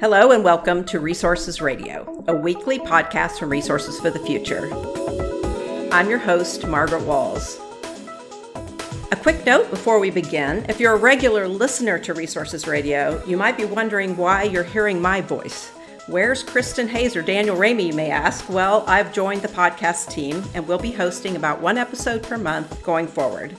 Hello, and welcome to Resources Radio, a weekly podcast from Resources for the Future. I'm your host, Margaret Walls. A quick note before we begin if you're a regular listener to Resources Radio, you might be wondering why you're hearing my voice. Where's Kristin Hayes or Daniel Raimi, you may ask? Well, I've joined the podcast team and we'll be hosting about one episode per month going forward.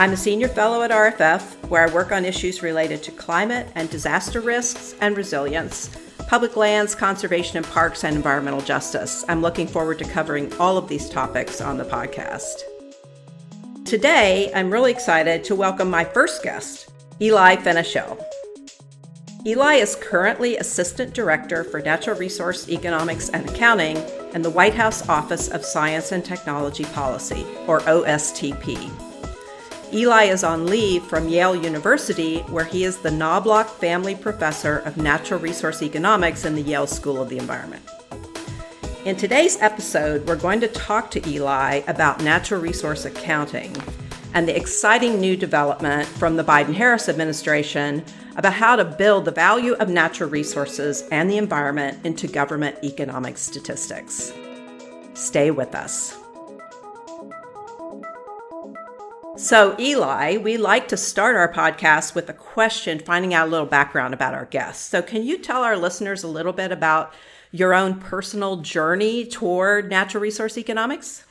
I'm a senior fellow at RFF, where I work on issues related to climate and disaster risks and resilience, public lands, conservation and parks, and environmental justice. I'm looking forward to covering all of these topics on the podcast. Today, I'm really excited to welcome my first guest, Eli Fenichel. Eli is currently Assistant Director for Natural Resource Economics and Accounting in the White House Office of Science and Technology Policy, or OSTP. Eli is on leave from Yale University, where he is the Knobloch Family Professor of Natural Resource Economics in the Yale School of the Environment. In today's episode, we're going to talk to Eli about natural resource accounting and the exciting new development from the Biden Harris administration about how to build the value of natural resources and the environment into government economic statistics. Stay with us. So, Eli, we like to start our podcast with a question, finding out a little background about our guests. So, can you tell our listeners a little bit about your own personal journey toward natural resource economics?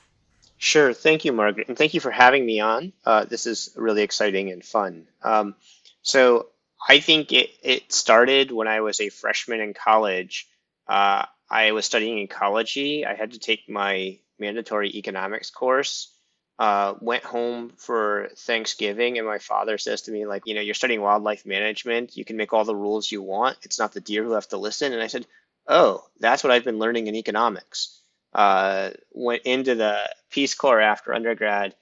Sure. Thank you, Margaret. And thank you for having me on. Uh, this is really exciting and fun. Um, so, I think it, it started when I was a freshman in college. Uh, I was studying ecology. I had to take my mandatory economics course uh, went home for Thanksgiving, and my father says to me, like, you know, you're studying wildlife management. You can make all the rules you want. It's not the deer who have to listen. And I said, oh, that's what I've been learning in economics. Uh, went into the Peace Corps after undergrad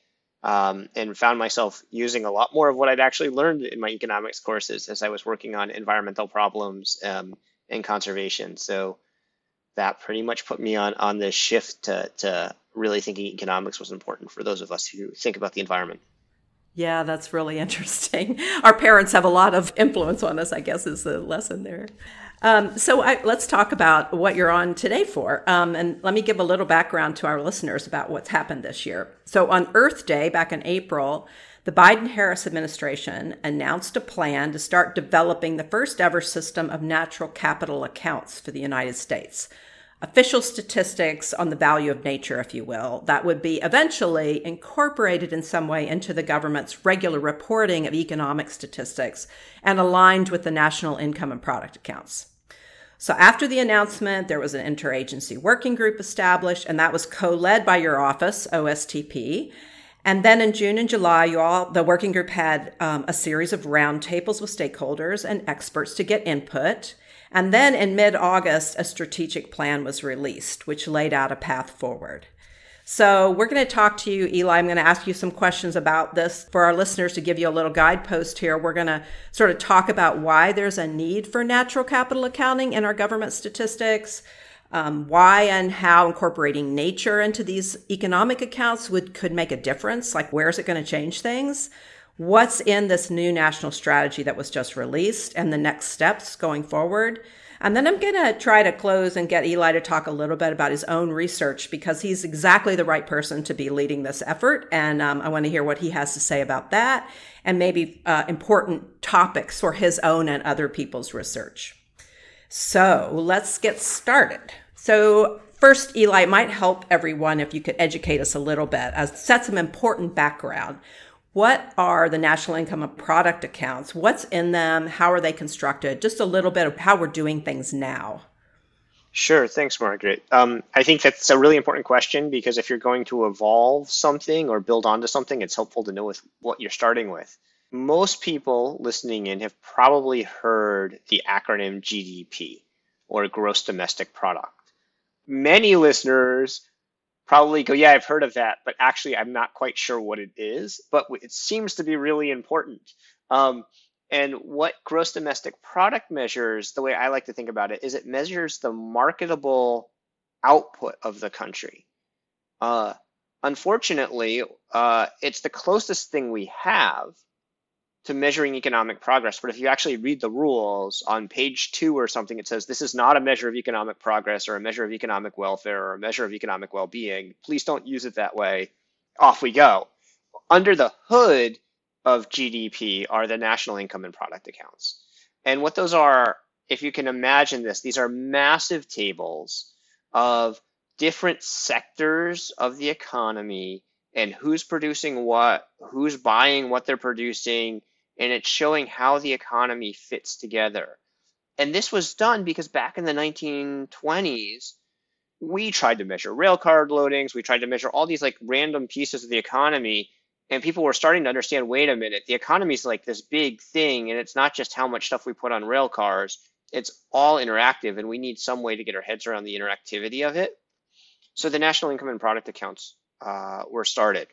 um, and found myself using a lot more of what I'd actually learned in my economics courses as I was working on environmental problems um, and conservation. So that pretty much put me on on this shift to to really thinking economics was important for those of us who think about the environment. Yeah, that's really interesting. Our parents have a lot of influence on us, I guess, is the lesson there. Um, so I, let's talk about what you're on today for. Um, and let me give a little background to our listeners about what's happened this year. So on Earth Day back in April, the Biden Harris administration announced a plan to start developing the first ever system of natural capital accounts for the United States official statistics on the value of nature, if you will, that would be eventually incorporated in some way into the government's regular reporting of economic statistics and aligned with the national income and product accounts. So after the announcement, there was an interagency working group established, and that was co-led by your office, OSTP. And then in June and July, you all the working group had um, a series of roundtables with stakeholders and experts to get input. And then in mid August, a strategic plan was released, which laid out a path forward. So we're going to talk to you, Eli. I'm going to ask you some questions about this for our listeners to give you a little guidepost here. We're going to sort of talk about why there's a need for natural capital accounting in our government statistics, um, why and how incorporating nature into these economic accounts would could make a difference. Like, where is it going to change things? What's in this new national strategy that was just released and the next steps going forward. And then I'm going to try to close and get Eli to talk a little bit about his own research because he's exactly the right person to be leading this effort. And um, I want to hear what he has to say about that and maybe uh, important topics for his own and other people's research. So let's get started. So, first, Eli, might help everyone if you could educate us a little bit set some important background what are the national income and product accounts? What's in them? How are they constructed? Just a little bit of how we're doing things now. Sure. Thanks, Margaret. Um, I think that's a really important question because if you're going to evolve something or build onto something, it's helpful to know with what you're starting with. Most people listening in have probably heard the acronym GDP or gross domestic product. Many listeners probably go, yeah, I've heard of that, but actually I'm not quite sure what it is, but it seems to be really important. Um, and what gross domestic product measures, the way I like to think about it, is it measures the marketable output of the country. Uh, unfortunately, uh, it's the closest thing we have to measuring economic progress. But if you actually read the rules on page two or something, it says this is not a measure of economic progress or a measure of economic welfare or a measure of economic well being. Please don't use it that way. Off we go. Under the hood of GDP are the national income and product accounts. And what those are, if you can imagine this, these are massive tables of different sectors of the economy and who's producing what, who's buying what they're producing, and it's showing how the economy fits together. And this was done because back in the 1920s, we tried to measure rail car loadings, we tried to measure all these like random pieces of the economy, and people were starting to understand wait a minute, the economy is like this big thing, and it's not just how much stuff we put on rail cars, it's all interactive, and we need some way to get our heads around the interactivity of it. So the national income and product accounts uh, were started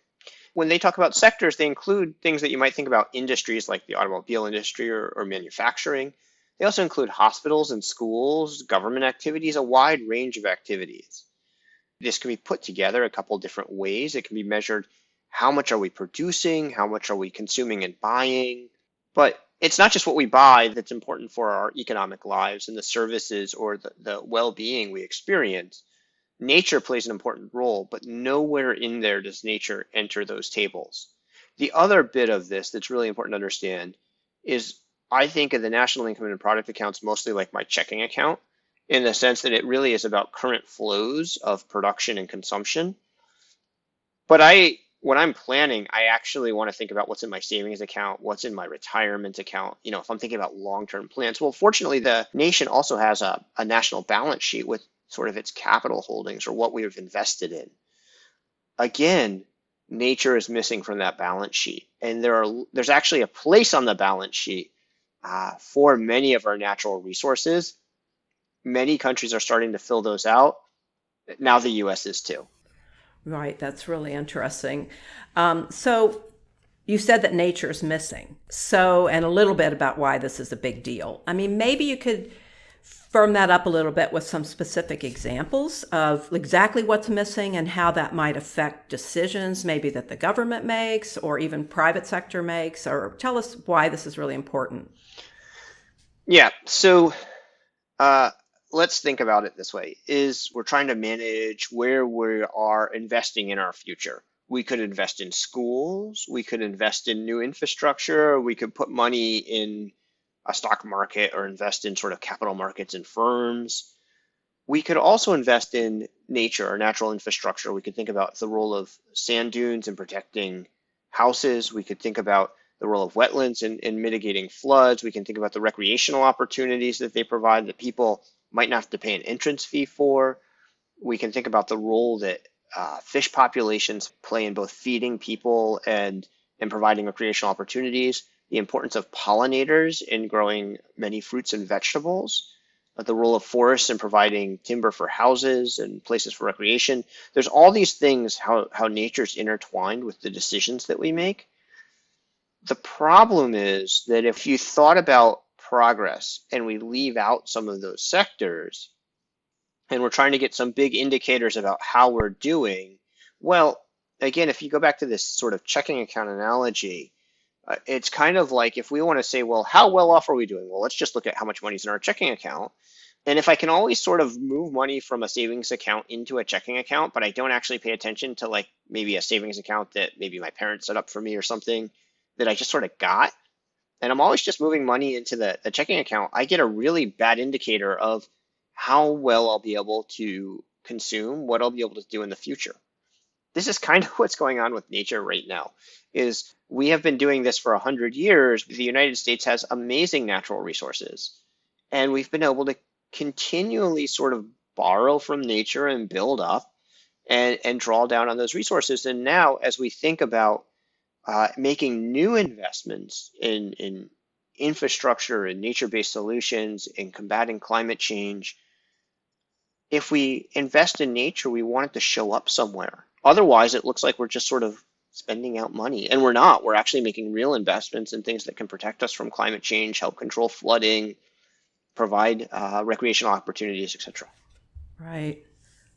when they talk about sectors, they include things that you might think about industries like the automobile industry or, or manufacturing. They also include hospitals and schools, government activities, a wide range of activities. This can be put together a couple different ways. It can be measured how much are we producing, how much are we consuming and buying. But it's not just what we buy that's important for our economic lives and the services or the, the well being we experience Nature plays an important role, but nowhere in there does nature enter those tables. The other bit of this that's really important to understand is I think of the national income and product accounts mostly like my checking account in the sense that it really is about current flows of production and consumption. But I when I'm planning, I actually want to think about what's in my savings account, what's in my retirement account. You know, if I'm thinking about long-term plans. Well, fortunately, the nation also has a, a national balance sheet with sort of its capital holdings or what we have invested in. Again, nature is missing from that balance sheet. And there are there's actually a place on the balance sheet uh, for many of our natural resources. Many countries are starting to fill those out. Now the U.S. is too. Right, that's really interesting. Um, so you said that nature is missing. So, and a little bit about why this is a big deal. I mean, maybe you could firm that up a little bit with some specific examples of exactly what's missing and how that might affect decisions maybe that the government makes or even private sector makes or tell us why this is really important. Yeah so uh, let's think about it this way is we're trying to manage where we are investing in our future. We could invest in schools we could invest in new infrastructure we could put money in a stock market or invest in sort of capital markets and firms. We could also invest in nature or natural infrastructure. We could think about the role of sand dunes in protecting houses. We could think about the role of wetlands in, in mitigating floods. We can think about the recreational opportunities that they provide that people might not have to pay an entrance fee for. We can think about the role that uh, fish populations play in both feeding people and, and providing recreational opportunities the importance of pollinators in growing many fruits and vegetables, the role of forests in providing timber for houses and places for recreation. There's all these things, how, how nature's intertwined with the decisions that we make. The problem is that if you thought about progress and we leave out some of those sectors, and we're trying to get some big indicators about how we're doing, well, again, if you go back to this sort of checking account analogy, uh, it's kind of like if we want to say, well, how well off are we doing? Well, let's just look at how much money's in our checking account. And if I can always sort of move money from a savings account into a checking account, but I don't actually pay attention to like maybe a savings account that maybe my parents set up for me or something that I just sort of got, and I'm always just moving money into the, the checking account, I get a really bad indicator of how well I'll be able to consume, what I'll be able to do in the future this is kind of what's going on with nature right now is we have been doing this for 100 years the united states has amazing natural resources. And we've been able to continually sort of borrow from nature and build up and, and draw down on those resources. And now as we think about uh, making new investments in, in infrastructure and nature-based solutions in combating climate change if we invest in nature we want it to show up somewhere. Otherwise, it looks like we're just sort of spending out money. And we're not. We're actually making real investments in things that can protect us from climate change, help control flooding, provide uh, recreational opportunities, etc. Right.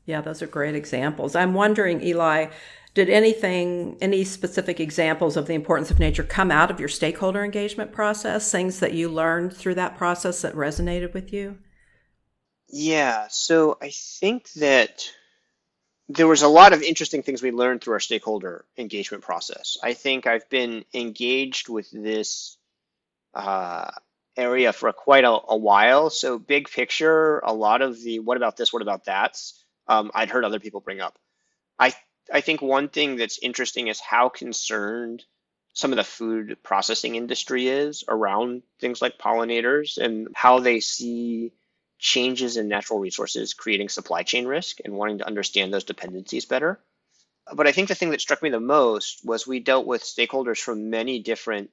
Yeah, those are great examples. I'm wondering, Eli, did anything, any specific examples of the importance of nature come out of your stakeholder engagement process? Things that you learned through that process that resonated with you? Yeah, so I think that there was a lot of interesting things we learned through our stakeholder engagement process. I think I've been engaged with this uh, area for quite a, a, while. So big picture, a lot of the what about this, what about that, um, I'd heard other people bring up. I I think one thing that's interesting is how concerned some of the food processing industry is around things like pollinators and how they see changes in natural resources creating supply chain risk and wanting to understand those dependencies better. But I think the thing that struck me the most was we dealt with stakeholders from many different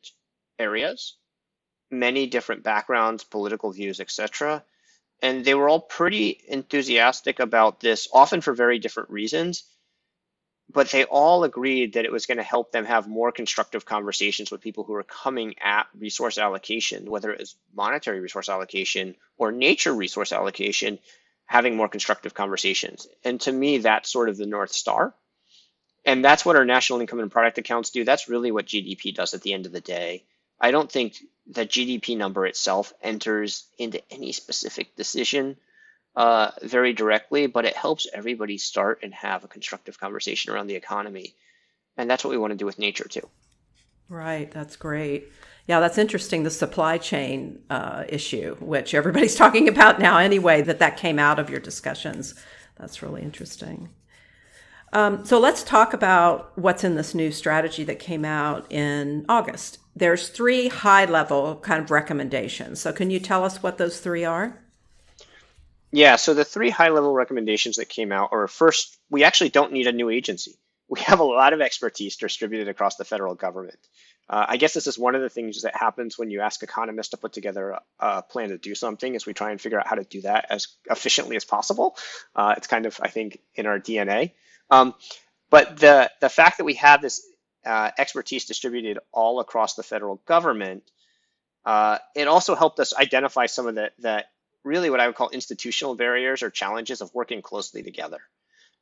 areas, many different backgrounds, political views, etc. And they were all pretty enthusiastic about this, often for very different reasons but they all agreed that it was going to help them have more constructive conversations with people who are coming at resource allocation, whether it is monetary resource allocation or nature resource allocation, having more constructive conversations. And to me, that's sort of the North Star. And that's what our national income and product accounts do. That's really what GDP does at the end of the day. I don't think the GDP number itself enters into any specific decision uh, very directly, but it helps everybody start and have a constructive conversation around the economy. And that's what we want to do with nature too. Right, that's great. Yeah, that's interesting. The supply chain uh, issue, which everybody's talking about now anyway, that that came out of your discussions. That's really interesting. Um, so let's talk about what's in this new strategy that came out in August. There's three high level kind of recommendations. So can you tell us what those three are? Yeah, so the three high level recommendations that came out are first, we actually don't need a new agency. We have a lot of expertise distributed across the federal government. Uh, I guess this is one of the things that happens when you ask economists to put together a, a, plan to do something is we try and figure out how to do that as efficiently as possible. Uh, it's kind of, I think, in our DNA. Um, but the, the fact that we have this uh, expertise distributed all across the federal government, uh, it also helped us identify some of the, the really what I would call institutional barriers or challenges of working closely together.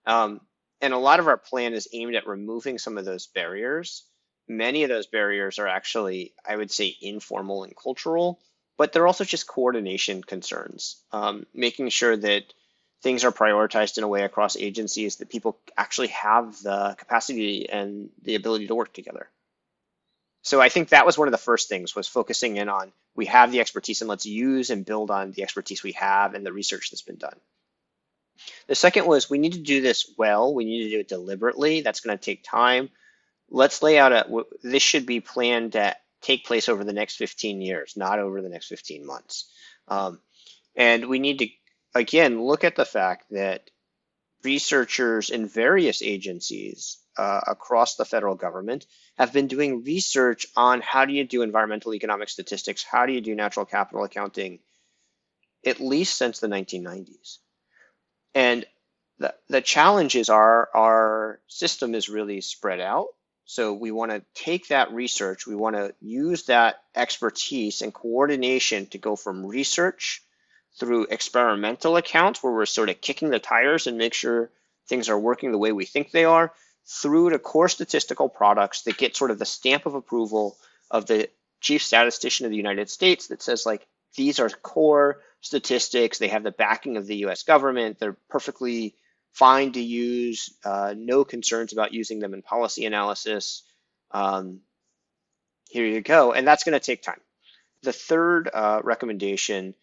Um, and a lot of our plan is aimed at removing some of those barriers. Many of those barriers are actually, I would say, informal and cultural, but they're also just coordination concerns, um, making sure that things are prioritized in a way across agencies that people actually have the capacity and the ability to work together. So I think that was one of the first things was focusing in on we have the expertise and let's use and build on the expertise we have and the research that's been done. The second was we need to do this well. We need to do it deliberately. That's going to take time. Let's lay out a, this should be planned to take place over the next 15 years, not over the next 15 months. Um, and we need to, again, look at the fact that researchers in various agencies uh, across the federal government have been doing research on how do you do environmental economic statistics, how do you do natural capital accounting, at least since the 1990s. And the, the challenge is our, our system is really spread out. So we want to take that research, we want to use that expertise and coordination to go from research through experimental accounts where we're sort of kicking the tires and make sure things are working the way we think they are through to core statistical products that get sort of the stamp of approval of the chief statistician of the United States that says like these are core statistics. They have the backing of the U.S. government. They're perfectly fine to use. Uh, no concerns about using them in policy analysis. Um, here you go, and that's going to take time. The third uh, recommendation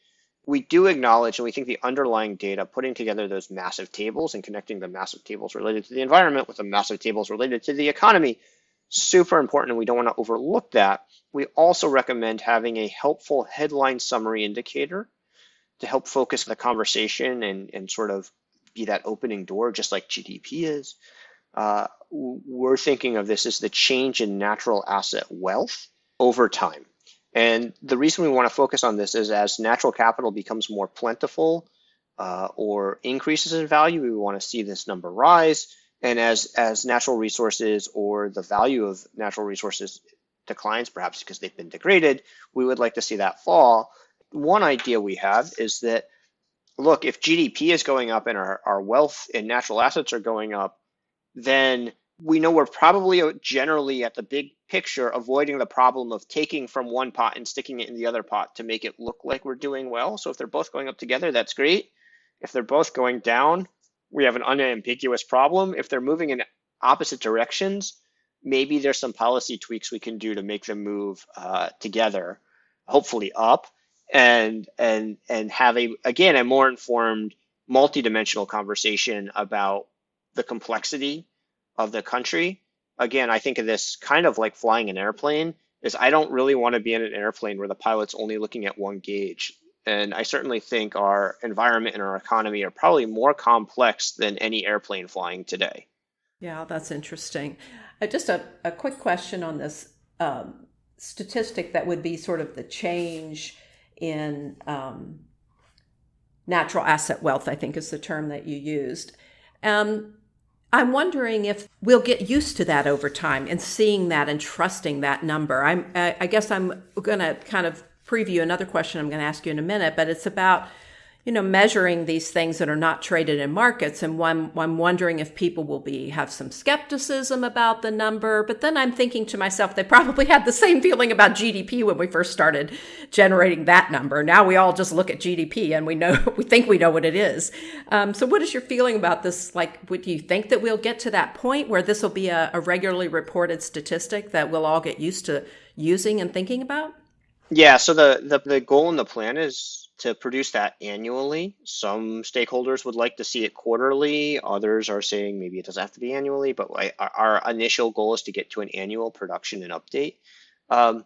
we do acknowledge and we think the underlying data, putting together those massive tables and connecting the massive tables related to the environment with the massive tables related to the economy, super important and we don't want to overlook that. We also recommend having a helpful headline summary indicator to help focus the conversation and, and sort of be that opening door, just like GDP is. Uh, we're thinking of this as the change in natural asset wealth over time. And the reason we want to focus on this is as natural capital becomes more plentiful uh, or increases in value, we want to see this number rise. And as, as natural resources or the value of natural resources declines, perhaps because they've been degraded, we would like to see that fall. One idea we have is that look, if GDP is going up and our, our wealth and natural assets are going up, then we know we're probably generally at the big picture avoiding the problem of taking from one pot and sticking it in the other pot to make it look like we're doing well. So if they're both going up together, that's great. If they're both going down, we have an unambiguous problem. If they're moving in opposite directions, maybe there's some policy tweaks we can do to make them move uh, together, hopefully up, and and and have a again a more informed, multidimensional conversation about the complexity of the country. Again, I think of this kind of like flying an airplane. Is I don't really want to be in an airplane where the pilot's only looking at one gauge. And I certainly think our environment and our economy are probably more complex than any airplane flying today. Yeah, that's interesting. Uh, just a, a quick question on this um, statistic that would be sort of the change in um, natural asset wealth, I think is the term that you used. Um, I'm wondering if we'll get used to that over time and seeing that and trusting that number. I'm, I guess I'm going to kind of preview another question I'm going to ask you in a minute, but it's about you know, measuring these things that are not traded in markets. And I'm wondering if people will be have some skepticism about the number. But then I'm thinking to myself, they probably had the same feeling about GDP when we first started generating that number. Now we all just look at GDP and we know we think we know what it is. Um, so, what is your feeling about this? Like, would you think that we'll get to that point where this will be a, a regularly reported statistic that we'll all get used to using and thinking about? Yeah. So the the, the goal in the plan is to produce that annually. Some stakeholders would like to see it quarterly. Others are saying maybe it doesn't have to be annually, but our initial goal is to get to an annual production and update. Um,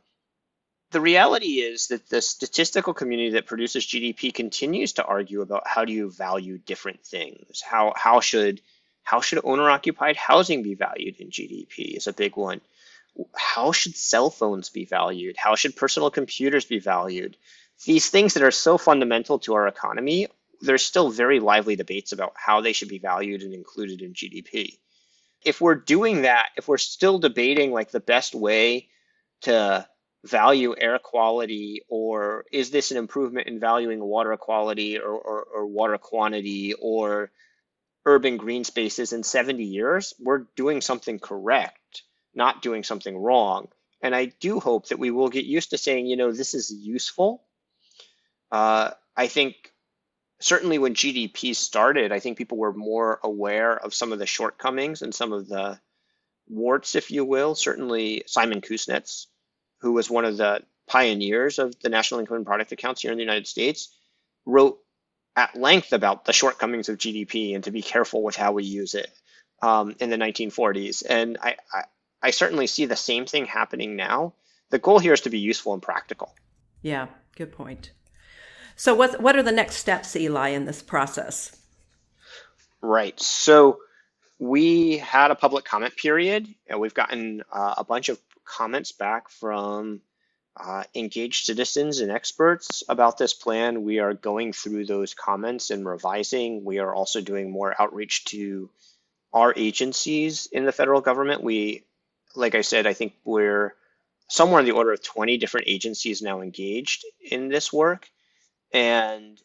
the reality is that the statistical community that produces GDP continues to argue about how do you value different things. How how should how should owner occupied housing be valued in GDP is a big one. How should cell phones be valued? How should personal computers be valued? these things that are so fundamental to our economy, there's still very lively debates about how they should be valued and included in GDP. If we're doing that, if we're still debating like the best way to value air quality, or is this an improvement in valuing water quality or, or, or water quantity or urban green spaces in 70 years, we're doing something correct, not doing something wrong. And I do hope that we will get used to saying, you know, this is useful uh, I think certainly when GDP started, I think people were more aware of some of the shortcomings and some of the warts, if you will. Certainly Simon Kuznets, who was one of the pioneers of the national income and product accounts here in the United States, wrote at length about the shortcomings of GDP and to be careful with how we use it um, in the 1940s. And I, I, I certainly see the same thing happening now. The goal here is to be useful and practical. Yeah, good point. So, what what are the next steps, Eli, in this process? Right. So, we had a public comment period, and we've gotten uh, a bunch of comments back from uh, engaged citizens and experts about this plan. We are going through those comments and revising. We are also doing more outreach to our agencies in the federal government. We, like I said, I think we're somewhere in the order of 20 different agencies now engaged in this work and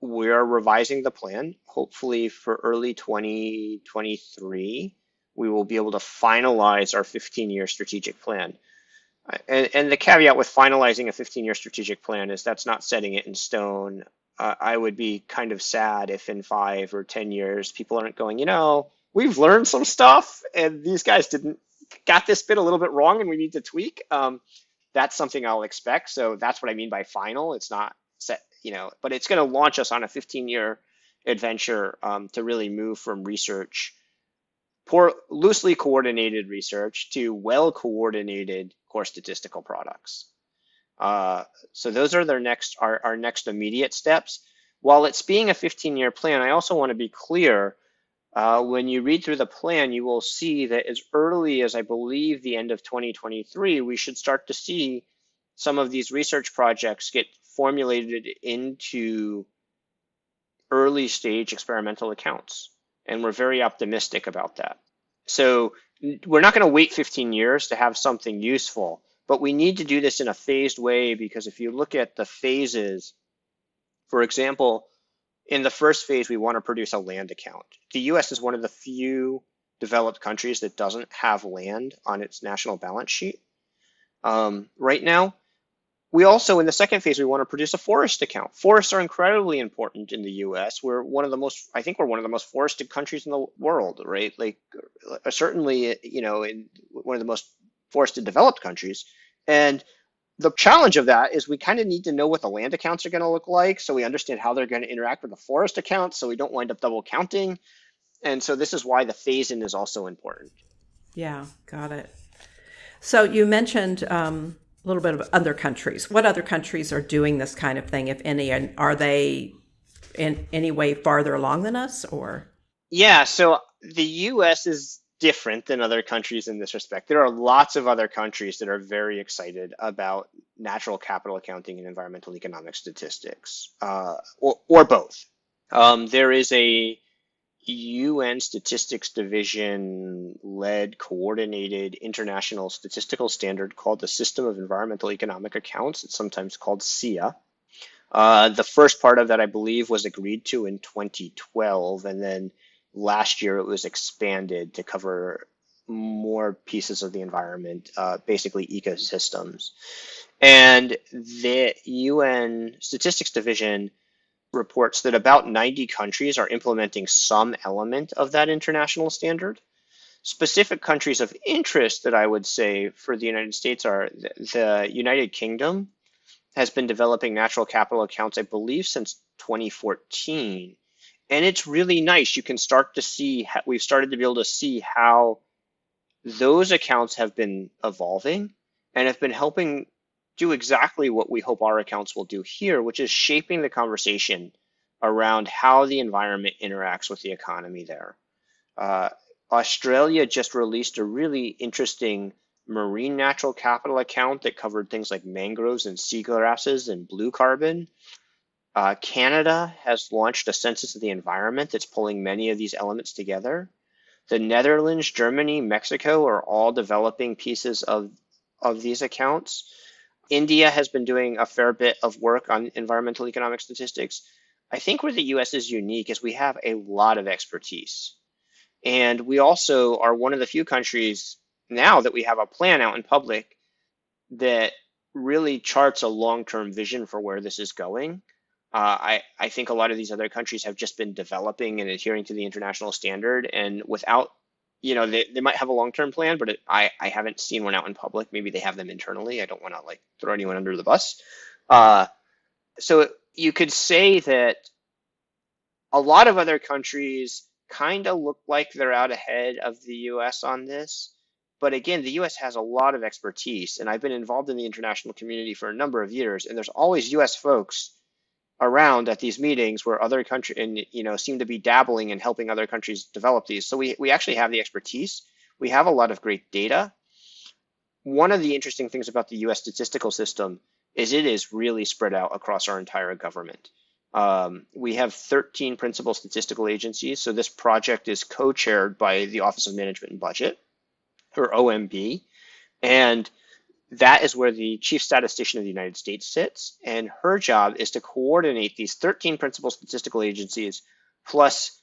we're revising the plan. Hopefully, for early 2023, we will be able to finalize our 15 year strategic plan. And, and, the caveat with finalizing a 15 year strategic plan is that's not setting it in stone. Uh, I would be kind of sad if in five or 10 years people aren't going, you know, we've learned some stuff and these guys didn't got this bit a little bit wrong and we need to tweak. Um, that's something I'll expect. So that's what I mean by final. It's not set you know, but it's going to launch us on a 15 year adventure um, to really move from research, poor, loosely coordinated research to well coordinated core statistical products. Uh, so those are their next our, our next immediate steps. While it's being a 15 year plan, I also want to be clear. Uh, when you read through the plan, you will see that as early as I believe the end of 2023, we should start to see some of these research projects get formulated into early stage experimental accounts. And we're very optimistic about that. So we're not going to wait 15 years to have something useful, but we need to do this in a phased way because if you look at the phases, for example, in the first phase, we want to produce a land account. The US is one of the few developed countries that doesn't have land on its national balance sheet um, right now. We also, in the second phase, we want to produce a forest account. Forests are incredibly important in the U.S. We're one of the most, I think, we're one of the most forested countries in the world, right? Like, uh, certainly, you know, in one of the most forested developed countries. And the challenge of that is we kind of need to know what the land accounts are going to look like, so we understand how they're going to interact with the forest accounts, so we don't wind up double counting. And so this is why the phase in is also important. Yeah, got it. So you mentioned um, a little bit of other countries. What other countries are doing this kind of thing, if any? And are they in any way farther along than us, or? Yeah, so the U.S. is different than other countries in this respect. There are lots of other countries that are very excited about natural capital accounting and environmental economic statistics, uh, or, or both. Um, there is a UN Statistics Division led coordinated international statistical standard called the System of Environmental Economic Accounts. It's sometimes called SEEA. Uh, the first part of that, I believe, was agreed to in 2012, and then last year it was expanded to cover more pieces of the environment, uh, basically ecosystems. And the UN Statistics Division reports that about 90 countries are implementing some element of that international standard. Specific countries of interest that I would say for the United States are the United Kingdom has been developing natural capital accounts, I believe, since 2014. And it's really nice. You can start to see, we've started to be able to see how those accounts have been evolving and have been helping do exactly what we hope our accounts will do here, which is shaping the conversation around how the environment interacts with the economy there. Uh, Australia just released a really interesting marine natural capital account that covered things like mangroves and seagrasses and blue carbon. Uh, Canada has launched a census of the environment that's pulling many of these elements together. The Netherlands, Germany, Mexico are all developing pieces of, of these accounts. India has been doing a fair bit of work on environmental economic statistics. I think where the US is unique is we have a lot of expertise. And we also are one of the few countries now that we have a plan out in public that really charts a long term vision for where this is going. Uh, I, I think a lot of these other countries have just been developing and adhering to the international standard. And without you know, they, they might have a long term plan, but it, I, I haven't seen one out in public. Maybe they have them internally. I don't want to like throw anyone under the bus. Uh, so you could say that a lot of other countries kind of look like they're out ahead of the US on this. But again, the US has a lot of expertise, and I've been involved in the international community for a number of years, and there's always US folks around at these meetings where other countries and you know seem to be dabbling and helping other countries develop these. So we we actually have the expertise. We have a lot of great data. One of the interesting things about the U.S. statistical system is it is really spread out across our entire government. Um, we have 13 principal statistical agencies. So this project is co-chaired by the Office of Management and Budget, or OMB, and that is where the chief statistician of the United States sits. And her job is to coordinate these 13 principal statistical agencies, plus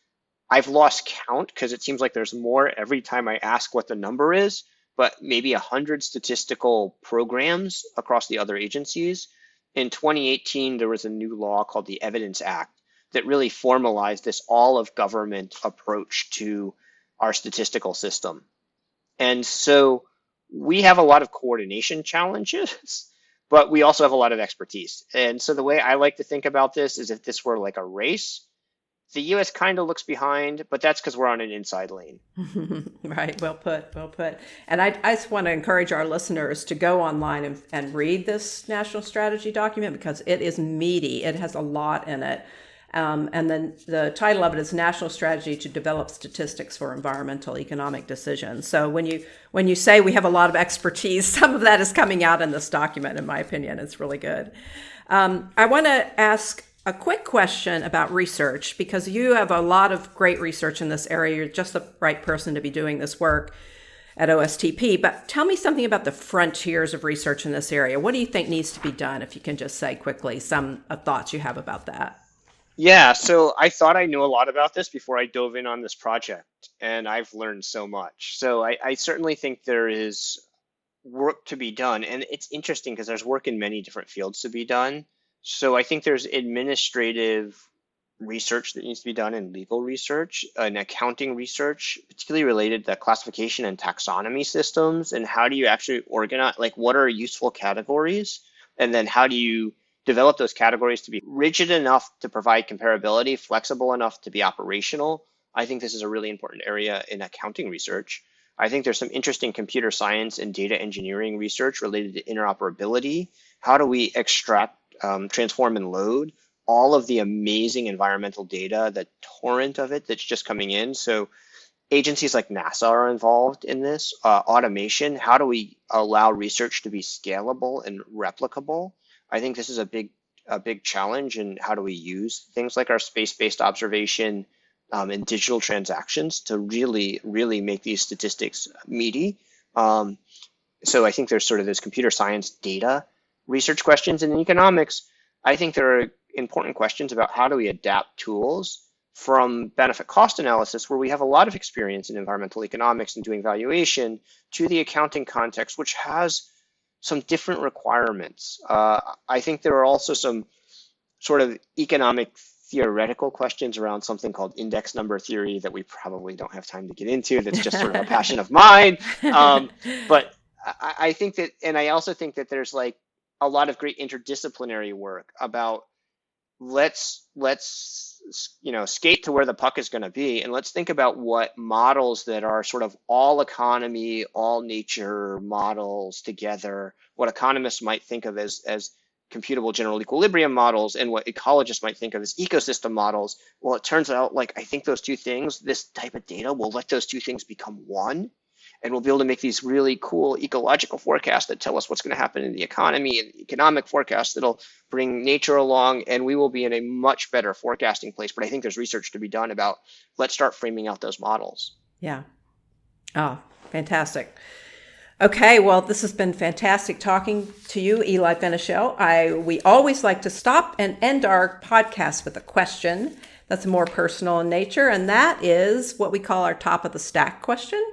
I've lost count because it seems like there's more every time I ask what the number is, but maybe 100 statistical programs across the other agencies. In 2018, there was a new law called the Evidence Act that really formalized this all of government approach to our statistical system. And so we have a lot of coordination challenges, but we also have a lot of expertise. And so the way I like to think about this is if this were like a race, the US kind of looks behind, but that's because we're on an inside lane. right. Well put. Well put. And I, I just want to encourage our listeners to go online and, and read this national strategy document because it is meaty. It has a lot in it. Um, and then the title of it is National Strategy to Develop Statistics for Environmental Economic Decisions. So when you when you say we have a lot of expertise, some of that is coming out in this document. In my opinion, it's really good. Um, I want to ask a quick question about research because you have a lot of great research in this area. You're just the right person to be doing this work at OSTP. But tell me something about the frontiers of research in this area. What do you think needs to be done? If you can just say quickly some uh, thoughts you have about that. Yeah, so I thought I knew a lot about this before I dove in on this project, and I've learned so much. So I, I certainly think there is work to be done, and it's interesting because there's work in many different fields to be done. So I think there's administrative research that needs to be done in legal research and accounting research, particularly related to classification and taxonomy systems. And how do you actually organize, like, what are useful categories? And then how do you develop those categories to be rigid enough to provide comparability, flexible enough to be operational? I think this is a really important area in accounting research. I think there's some interesting computer science and data engineering research related to interoperability. How do we extract, um, transform, and load all of the amazing environmental data, the torrent of it that's just coming in. So agencies like NASA are involved in this. Uh, automation, how do we allow research to be scalable and replicable? I think this is a big a big challenge in how do we use things like our space-based observation um, and digital transactions to really, really make these statistics meaty. Um, so I think there's sort of this computer science data research questions and in economics. I think there are important questions about how do we adapt tools from benefit cost analysis, where we have a lot of experience in environmental economics and doing valuation, to the accounting context, which has some different requirements. Uh, I think there are also some sort of economic theoretical questions around something called index number theory that we probably don't have time to get into. That's just sort of a passion of mine. Um, but I, I think that, and I also think that there's like a lot of great interdisciplinary work about let's let's you know skate to where the puck is going to be and let's think about what models that are sort of all economy all nature models together what economists might think of as as computable general equilibrium models and what ecologists might think of as ecosystem models. Well it turns out like i think those two things this type of data will let those two things become one and we'll be able to make these really cool ecological forecasts that tell us what's going to happen in the economy and economic forecasts that'll bring nature along and we will be in a much better forecasting place. But i think there's research to be done about let's start framing out those models. Yeah. Oh fantastic. Okay well this has been fantastic talking to you eli Fenichel. i we always like to stop and end our podcast with a question that's more personal in nature and that is what we call our top of the stack question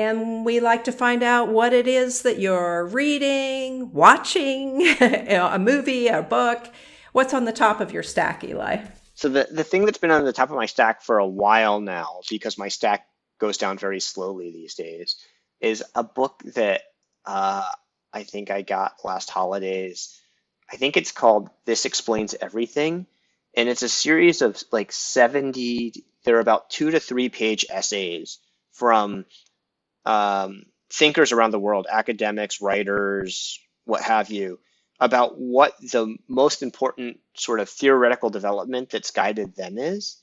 and we like to find out what it is that you're reading, watching, a movie, a book. What's on the top of your stack, Eli? So the, the thing that's been on the top of my stack for a while now, because my stack goes down very slowly these days, is a book that uh, I think I got last holidays. I think it's called This Explains Everything. And it's a series of like 70, they're about two to three page essays from um, thinkers around the world, academics, writers, what have you, about what the most important sort of theoretical development that's guided them is.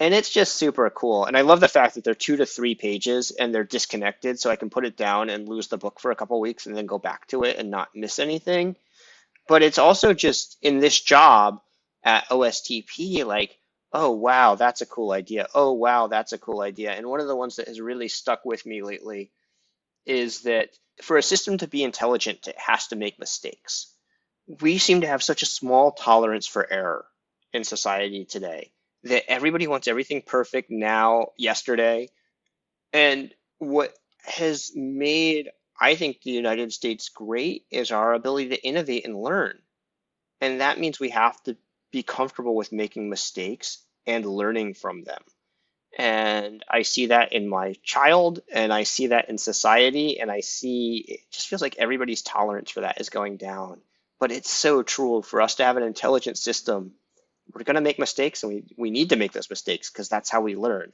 And it's just super cool. And I love the fact that they're two to three pages and they're disconnected. So I can put it down and lose the book for a couple weeks and then go back to it and not miss anything. But it's also just in this job at OSTP, like, oh, wow, that's a cool idea. Oh, wow, that's a cool idea. And one of the ones that has really stuck with me lately is that for a system to be intelligent, it has to make mistakes. We seem to have such a small tolerance for error in society today that everybody wants everything perfect now, yesterday. And what has made, I think, the United States great is our ability to innovate and learn. And that means we have to be comfortable with making mistakes and learning from them. And I see that in my child and I see that in society. And I see it just feels like everybody's tolerance for that is going down. But it's so true for us to have an intelligent system. We're going to make mistakes and we, we need to make those mistakes because that's how we learn.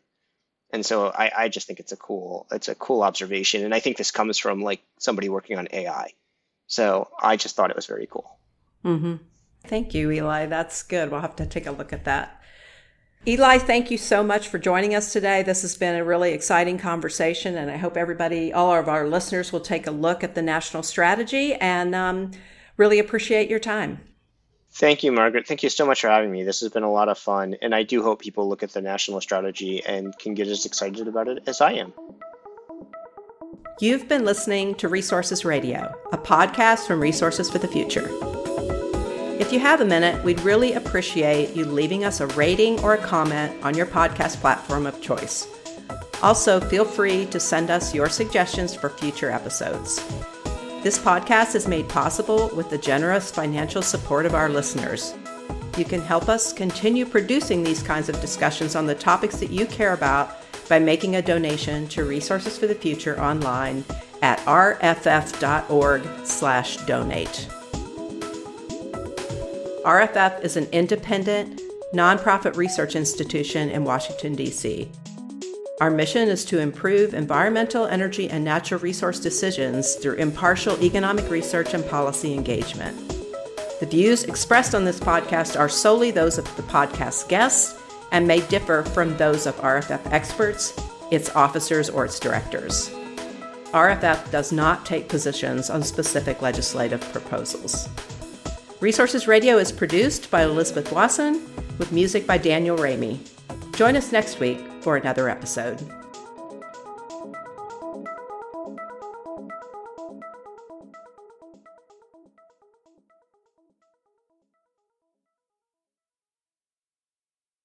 And so I, I just think it's a cool it's a cool observation. And I think this comes from like somebody working on AI. So I just thought it was very cool. Mm-hmm. Thank you, Eli. That's good. We'll have to take a look at that. Eli, thank you so much for joining us today. This has been a really exciting conversation, and I hope everybody, all of our listeners, will take a look at the national strategy and um, really appreciate your time. Thank you, Margaret. Thank you so much for having me. This has been a lot of fun, and I do hope people look at the national strategy and can get as excited about it as I am. You've been listening to Resources Radio, a podcast from Resources for the Future. If you have a minute, we'd really appreciate you leaving us a rating or a comment on your podcast platform of choice. Also, feel free to send us your suggestions for future episodes. This podcast is made possible with the generous financial support of our listeners. You can help us continue producing these kinds of discussions on the topics that you care about by making a donation to Resources for the Future online at rff.org/donate. RFF is an independent, nonprofit research institution in Washington, D.C. Our mission is to improve environmental, energy, and natural resource decisions through impartial economic research and policy engagement. The views expressed on this podcast are solely those of the podcast guests and may differ from those of RFF experts, its officers, or its directors. RFF does not take positions on specific legislative proposals. Resources Radio is produced by Elizabeth Wasson with music by Daniel Raimi. Join us next week for another episode.